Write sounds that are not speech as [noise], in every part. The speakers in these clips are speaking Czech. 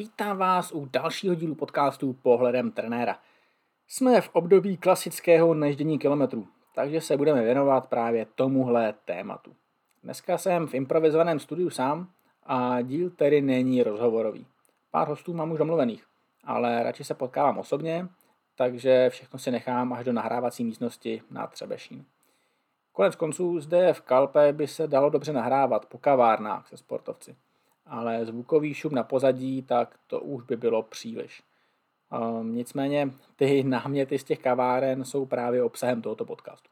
Vítám vás u dalšího dílu podcastu Pohledem trenéra. Jsme v období klasického neždění kilometrů, takže se budeme věnovat právě tomuhle tématu. Dneska jsem v improvizovaném studiu sám a díl tedy není rozhovorový. Pár hostů mám už domluvených, ale radši se potkávám osobně, takže všechno si nechám až do nahrávací místnosti na Třebešín. Konec konců zde v Kalpe by se dalo dobře nahrávat po kavárnách se sportovci ale zvukový šum na pozadí, tak to už by bylo příliš. Um, nicméně ty náměty z těch kaváren jsou právě obsahem tohoto podcastu.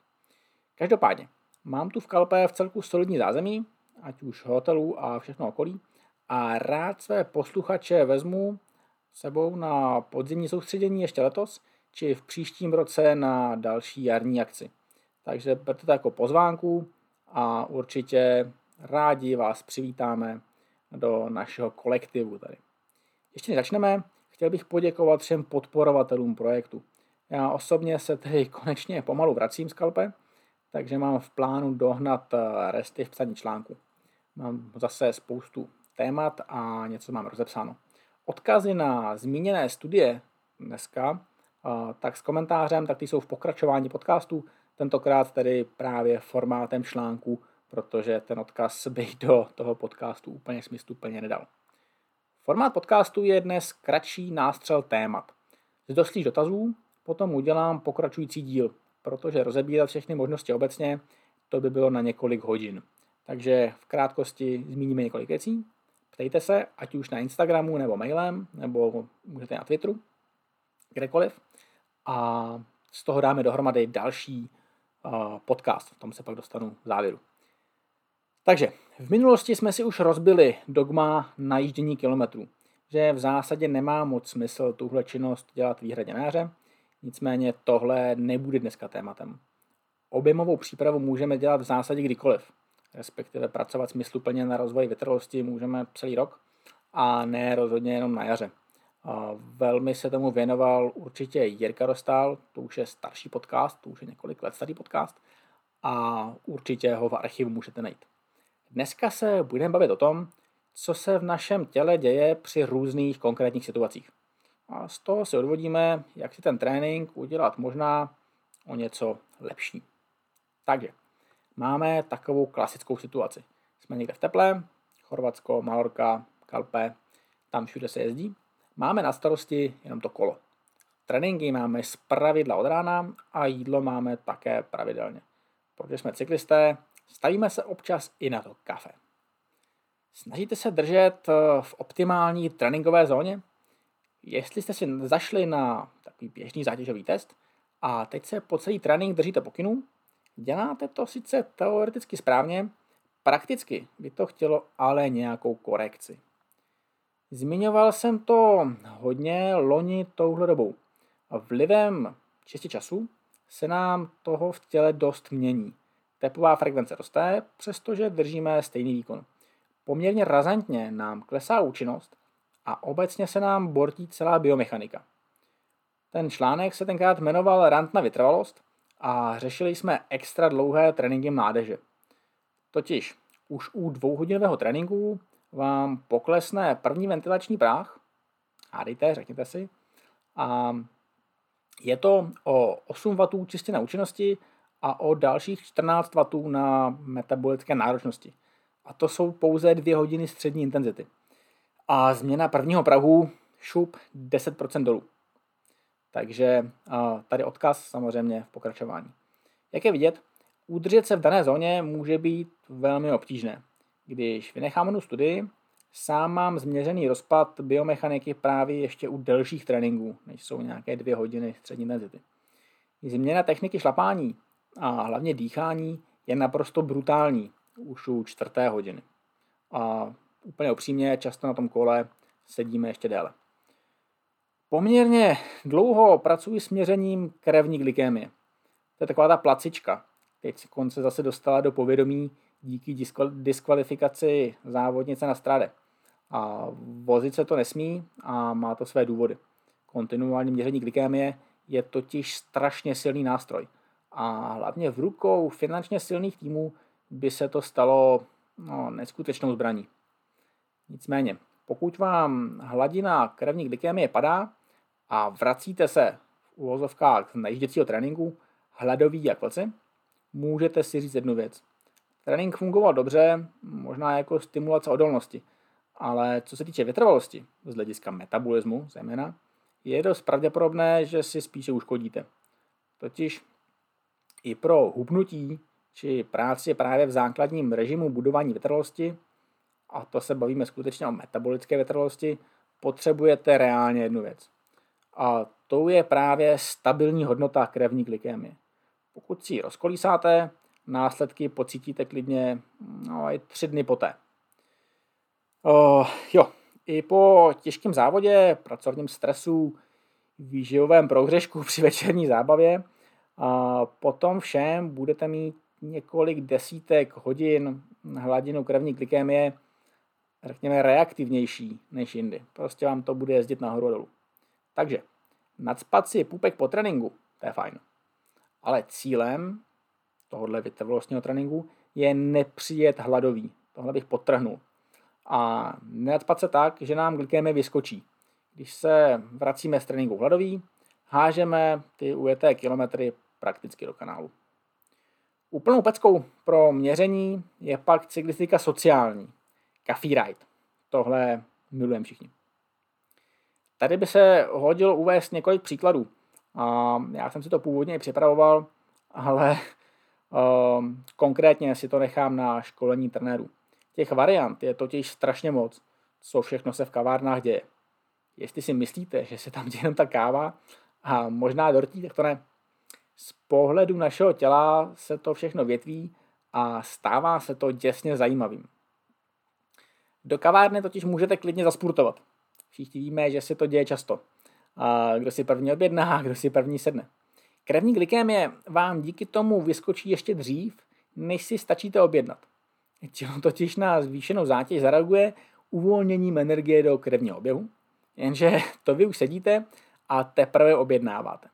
Každopádně, mám tu v Kalpe v celku solidní zázemí, ať už hotelů a všechno okolí, a rád své posluchače vezmu sebou na podzimní soustředění ještě letos, či v příštím roce na další jarní akci. Takže berte to jako pozvánku a určitě rádi vás přivítáme do našeho kolektivu tady. Ještě než začneme, chtěl bych poděkovat všem podporovatelům projektu. Já osobně se tedy konečně pomalu vracím z Kalpe, takže mám v plánu dohnat eh, resty v psaní článku. Mám zase spoustu témat a něco mám rozepsáno. Odkazy na zmíněné studie dneska, eh, tak s komentářem, tak ty jsou v pokračování podcastu, tentokrát tedy právě formátem článku protože ten odkaz bych do toho podcastu úplně smysluplně nedal. Formát podcastu je dnes kratší nástřel témat. Z dostých dotazů potom udělám pokračující díl, protože rozebírat všechny možnosti obecně, to by bylo na několik hodin. Takže v krátkosti zmíníme několik věcí. Ptejte se, ať už na Instagramu nebo mailem, nebo můžete na Twitteru, kdekoliv. A z toho dáme dohromady další podcast. V tom se pak dostanu v závěru. Takže v minulosti jsme si už rozbili dogma najíždění kilometrů, že v zásadě nemá moc smysl tuhle činnost dělat výhradně na jaře, nicméně tohle nebude dneska tématem. Objemovou přípravu můžeme dělat v zásadě kdykoliv, respektive pracovat smysluplně na rozvoji vytrvalosti můžeme celý rok a ne rozhodně jenom na jaře. Velmi se tomu věnoval určitě Jirka Rostal, to už je starší podcast, to už je několik let starý podcast a určitě ho v archivu můžete najít. Dneska se budeme bavit o tom, co se v našem těle děje při různých konkrétních situacích. A z toho si odvodíme, jak si ten trénink udělat možná o něco lepší. Takže máme takovou klasickou situaci. Jsme někde v teple, Chorvatsko, Malorka, Kalpe, tam všude se jezdí. Máme na starosti jenom to kolo. Tréninky máme z pravidla od rána a jídlo máme také pravidelně. Protože jsme cyklisté, Stavíme se občas i na to kafe. Snažíte se držet eh, v optimální tréninkové zóně? Jestli jste si zašli na takový běžný zátěžový test a teď se po celý trénink držíte pokynů, děláte to sice teoreticky správně, prakticky by to chtělo ale nějakou korekci. Zmiňoval jsem to hodně loni touhle dobou. Vlivem čistě času se nám toho v těle dost mění. Tepová frekvence roste, přestože držíme stejný výkon. Poměrně razantně nám klesá účinnost a obecně se nám bortí celá biomechanika. Ten článek se tenkrát jmenoval Rant na vytrvalost a řešili jsme extra dlouhé tréninky mládeže. Totiž už u dvouhodinového tréninku vám poklesne první ventilační práh, hádejte, řekněte si, a je to o 8 W čistě na účinnosti a o dalších 14 W na metabolické náročnosti. A to jsou pouze dvě hodiny střední intenzity. A změna prvního prahu šup 10% dolů. Takže tady odkaz samozřejmě v pokračování. Jak je vidět, udržet se v dané zóně může být velmi obtížné. Když vynechám onu studii, sám mám změřený rozpad biomechaniky právě ještě u delších tréninků, než jsou nějaké dvě hodiny střední intenzity. Změna techniky šlapání a hlavně dýchání je naprosto brutální už u čtvrté hodiny. A úplně upřímně, často na tom kole sedíme ještě déle. Poměrně dlouho pracuji s měřením krevní glykémie. To je taková ta placička. Teď se konce zase dostala do povědomí díky diskvalifikaci závodnice na strade. A vozit se to nesmí a má to své důvody. Kontinuální měření glykémie je totiž strašně silný nástroj a hlavně v rukou finančně silných týmů by se to stalo no, neskutečnou zbraní. Nicméně, pokud vám hladina krevní glykemie padá a vracíte se v uvozovkách z najížděcího tréninku hladový jak vlci, můžete si říct jednu věc. Trénink fungoval dobře, možná jako stimulace odolnosti, ale co se týče vytrvalosti, z hlediska metabolismu zejména, je dost pravděpodobné, že si spíše uškodíte. Totiž i pro hubnutí či práci právě v základním režimu budování vytrvalosti, a to se bavíme skutečně o metabolické vytrvalosti, potřebujete reálně jednu věc. A to je právě stabilní hodnota krevní glykémie. Pokud si ji rozkolísáte, následky pocítíte klidně no, i tři dny poté. Uh, jo, i po těžkém závodě, pracovním stresu, výživovém prohřešku při večerní zábavě, a potom všem budete mít několik desítek hodin hladinu krevní glykémie, řekněme, reaktivnější než jindy. Prostě vám to bude jezdit nahoru a dolů. Takže nadspat si půpek po tréninku, to je fajn. Ale cílem tohohle vytrvalostního tréninku je nepřijet hladový. Tohle bych potrhnul. A nenadspat se tak, že nám glykémie vyskočí. Když se vracíme z tréninku hladový, hážeme ty ujeté kilometry prakticky do kanálu. Úplnou peckou pro měření je pak cyklistika sociální. Coffee Ride. Tohle milujeme všichni. Tady by se hodilo uvést několik příkladů. A já jsem si to původně i připravoval, ale um, konkrétně si to nechám na školení trenérů. Těch variant je totiž strašně moc, co všechno se v kavárnách děje. Jestli si myslíte, že se tam děje jenom ta káva a možná dortí, tak to ne. Z pohledu našeho těla se to všechno větví a stává se to děsně zajímavým. Do kavárny totiž můžete klidně zaspurtovat. Všichni víme, že se to děje často. A kdo si první objedná, [laughs] kdo si první sedne. Krevní glykémie vám díky tomu vyskočí ještě dřív, než si stačíte objednat. Tělo totiž na zvýšenou zátěž zareaguje uvolněním energie do krevního oběhu, jenže to vy už sedíte a teprve objednáváte.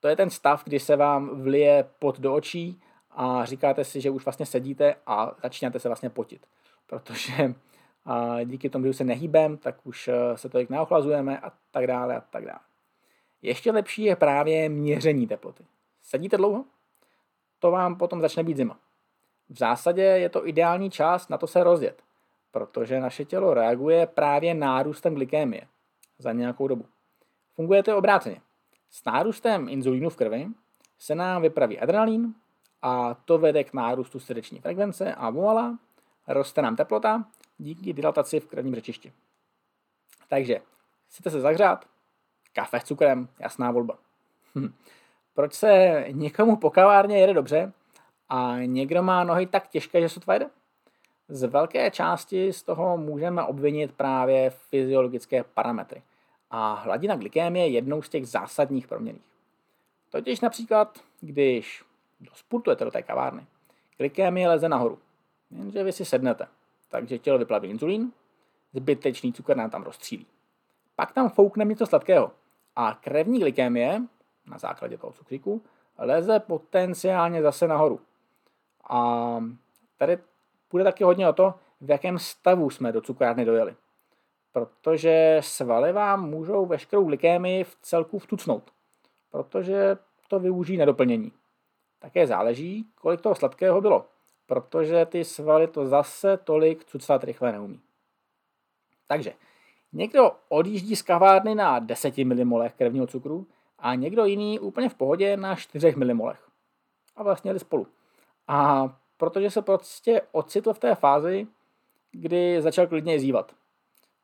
To je ten stav, kdy se vám vlije pot do očí a říkáte si, že už vlastně sedíte a začínáte se vlastně potit. Protože a díky tomu, že se nehýbem, tak už eh, se tolik neochlazujeme a tak dále a tak dále. Ještě lepší je právě měření teploty. Sedíte dlouho? To vám potom začne být zima. V zásadě je to ideální čas na to se rozjet, protože naše tělo reaguje právě nárůstem glykémie za nějakou dobu. Funguje to obráceně. S nárůstem inzulínu v krvi se nám vypraví adrenalin a to vede k nárůstu srdeční frekvence a voila, roste nám teplota díky dilataci v krevním řečišti. Takže chcete se zahřát? Kafe s cukrem, jasná volba. Hm. Proč se někomu po kavárně jede dobře a někdo má nohy tak těžké, že sotva jede? Z velké části z toho můžeme obvinit právě fyziologické parametry. A hladina glykémie je jednou z těch zásadních proměných. Totiž například, když sportujete do té kavárny, glykémie leze nahoru, jenže vy si sednete takže tělo vyplaví inzulín, zbytečný cukr nám tam rozstřílí. Pak tam foukne něco sladkého a krevní glykémie, na základě toho cukříku, leze potenciálně zase nahoru. A tady bude taky hodně o to, v jakém stavu jsme do cukrárny dojeli. Protože svaly vám můžou veškerou glykémii v celku vtucnout, protože to využijí na doplnění. Také záleží, kolik toho sladkého bylo protože ty svaly to zase tolik cucat rychle neumí. Takže někdo odjíždí z kavárny na 10 mmol krevního cukru a někdo jiný úplně v pohodě na 4 mmol. A vlastně jeli spolu. A protože se prostě ocitl v té fázi, kdy začal klidně zívat.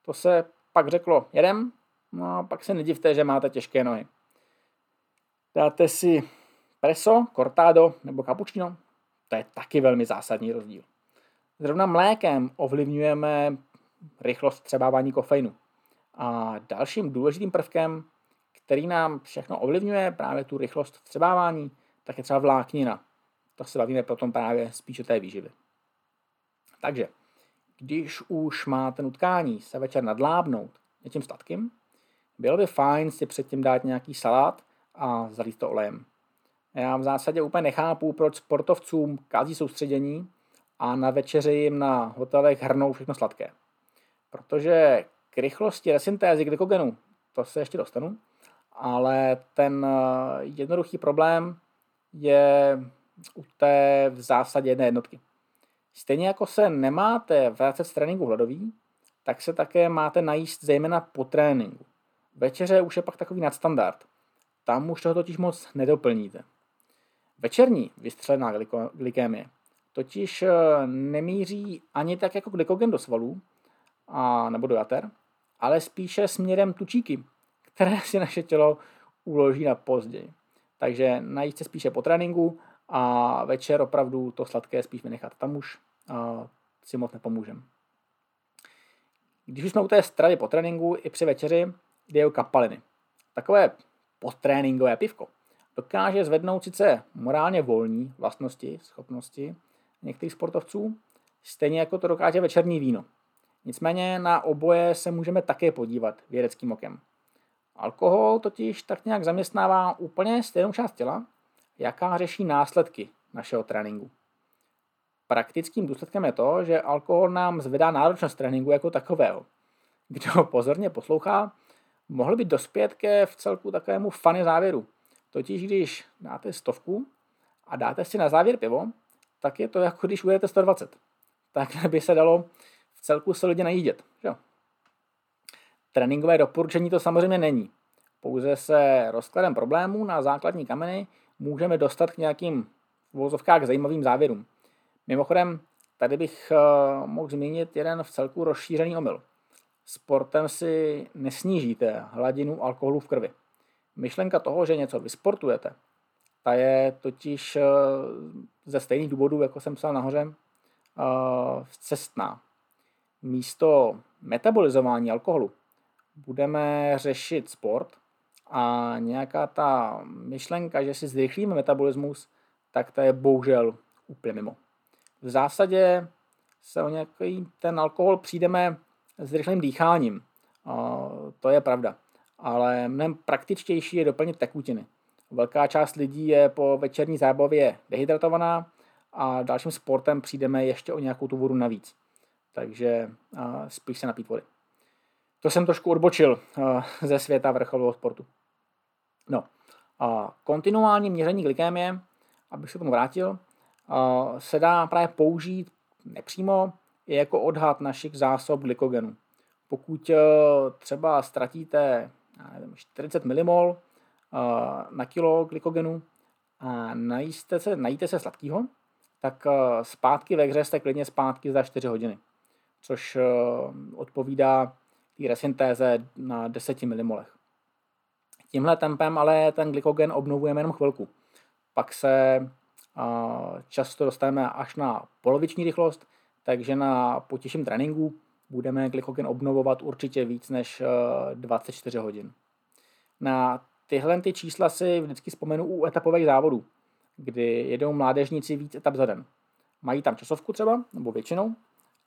To se pak řeklo, jedem, no a pak se nedivte, že máte těžké nohy. Dáte si preso, cortado nebo cappuccino, to je taky velmi zásadní rozdíl. Zrovna mlékem ovlivňujeme rychlost třebávání kofeinu. A dalším důležitým prvkem, který nám všechno ovlivňuje, právě tu rychlost vstřebávání, tak je třeba vláknina. To se bavíme potom právě spíš o té výživy. Takže, když už máte nutkání se večer nadlábnout něčím sladkým, bylo by fajn si předtím dát nějaký salát a zalít to olejem. Já v zásadě úplně nechápu, proč sportovcům kází soustředění a na večeři jim na hotelech hrnou všechno sladké. Protože K rychlosti resyntézy glykogenu, to se ještě dostanu, ale ten eh, jednoduchý problém je u té v zásadě jedné jednotky. Stejně jako se nemáte vracet z tréninku hladový, tak se také máte najíst zejména po tréninku. Večeře už je pak takový nadstandard. Tam už toho totiž moc nedoplníte. Večerní vystřelená glykémie totiž eh, nemíří ani tak jako glykogen do svalů a, nebo do jater, ale spíše směrem tučíky, které [laughs] si naše tělo uloží na později. Takže najít se spíše po tréninku a večer opravdu to sladké spíš vynechat. Tam už uh, si moc nepomůžeme. Když už jsme u té stravy po tréninku, i při večeři jde o kapaliny. Takové potréninkové pivko dokáže zvednout sice morálně volní vlastnosti, schopnosti některých sportovců, stejně jako to dokáže večerní víno. Nicméně na oboje se můžeme také podívat vědeckým okem. Alkohol totiž tak nějak zaměstnává úplně stejnou část těla, jaká řeší následky našeho tréninku. Praktickým důsledkem je to, že alkohol nám zvedá náročnost tréninku jako takového. Kdo ho pozorně poslouchá, mohl by dospět ke v celku takovému fany závěru. Totiž když dáte stovku a dáte si na závěr pivo, tak je to jako když ujedete 120. Tak by se dalo v celku solidně najídět. Že? Tréninkové doporučení to samozřejmě není. Pouze se rozkladem problémů na základní kameny můžeme dostat k nějakým v zajímavým závěrům. Mimochodem, tady bych uh, mohl zmínit jeden v celku rozšířený omyl. Sportem si nesnížíte hladinu alkoholu v krvi. Myšlenka toho, že něco vysportujete, ta je totiž uh, ze stejných důvodů, jako jsem psal nahoře, uh, cestná. Místo metabolizování alkoholu budeme řešit sport a nějaká ta myšlenka, že si zrychlíme metabolismus, tak to je bohužel úplně mimo. V zásadě se o nějaký ten alkohol přijdeme s rychlým dýcháním. To je pravda. Ale mnohem praktičtější je doplnit tekutiny. Velká část lidí je po večerní zábavě dehydratovaná a dalším sportem přijdeme ještě o nějakou tu vodu navíc. Takže spíš se napít vody. To jsem trošku odbočil ze světa vrcholového sportu. No, kontinuální měření glykémie, abych se tomu vrátil, se dá právě použít nepřímo i jako odhad našich zásob glykogenu. Pokud e, třeba ztratíte nevím, 40 mmol na kilo glykogenu a najíste se, najíte se sladkého, tak e, zpátky ve hře jste klidně zpátky za 4 hodiny, což odpovídá té resyntéze na 10 mmolech. Tímhle tempem ale ten glykogen obnovujeme jenom chvilku. Pak se často dostaneme až na poloviční rychlost, takže na potěším tréninku budeme glykogen obnovovat určitě víc než 24 hodin. Na tyhle ty čísla si vždycky vzpomenu u etapových závodů, kdy jedou mládežníci víc etap za den. Mají tam časovku třeba, nebo většinou,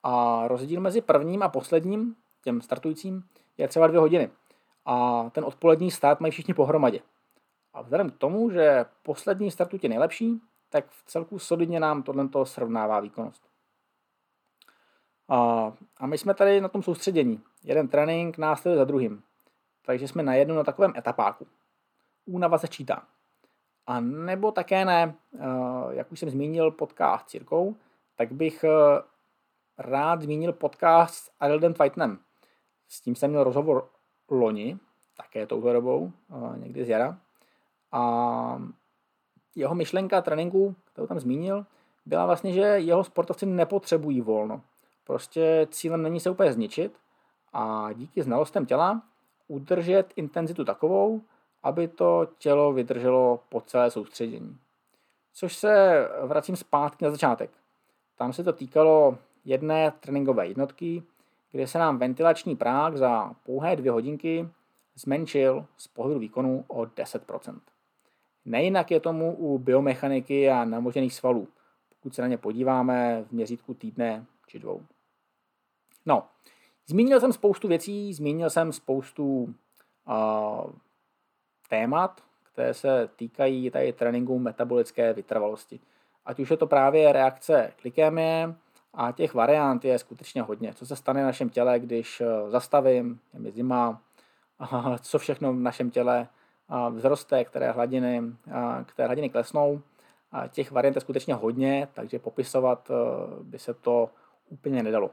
a rozdíl mezi prvním a posledním, těm startujícím, je třeba dvě hodiny. A ten odpolední start mají všichni pohromadě. A vzhledem k tomu, že poslední start je nejlepší, tak v celku solidně nám tohle srovnává výkonnost. A, my jsme tady na tom soustředění. Jeden trénink následuje za druhým. Takže jsme najednou na takovém etapáku. Únava se čítá. A nebo také ne, jak už jsem zmínil podcast s Cirkou, tak bych e, rád zmínil podcast s Adildem Whitenem. S tím jsem měl rozhovor loni, také touto dobou, e, někdy z jara. A jeho myšlenka tréninku, kterou tam zmínil, byla vlastně, že jeho sportovci nepotřebují volno. Prostě cílem není se úplně zničit a díky znalostem těla udržet intenzitu takovou, aby to tělo vydrželo po celé soustředění. Což se vracím zpátky na začátek. Tam se to týkalo jedné tréninkové jednotky, kde se nám ventilační práh za pouhé dvě hodinky zmenšil z pohledu výkonu o 10%. Nejinak je tomu u biomechaniky a namožených svalů, pokud se na ně podíváme v měřítku týdne či dvou. No, zmínil jsem spoustu věcí, zmínil jsem spoustu uh, témat, které se týkají tady tréninku metabolické vytrvalosti. Ať už je to právě reakce glykémie, A těch variant je skutečně hodně. Co se stane v našem těle, když eh, zastavím, je mi zima, co všechno v našem těle vzroste, které hladiny, které hladiny klesnou. Těch variant je skutečně hodně, takže popisovat by se to úplně nedalo.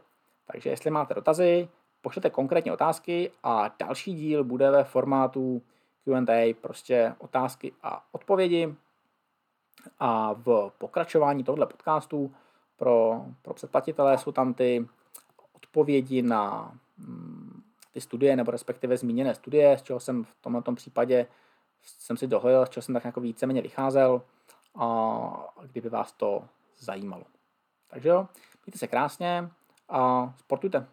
Takže jestli máte dotazy, pošlete konkrétní otázky a další díl bude ve formátu Q&A, prostě otázky a odpovědi. A v pokračování tohoto podcastu pro, pro předplatitele jsou tam ty odpovědi na mm, ty studie, nebo respektive zmíněné studie, z čeho jsem v tomto případě jsem si dohledal, z čeho jsem tak jako víceméně vycházel, a kdyby vás to zajímalo. Takže jo, mějte se krásně a sportujte.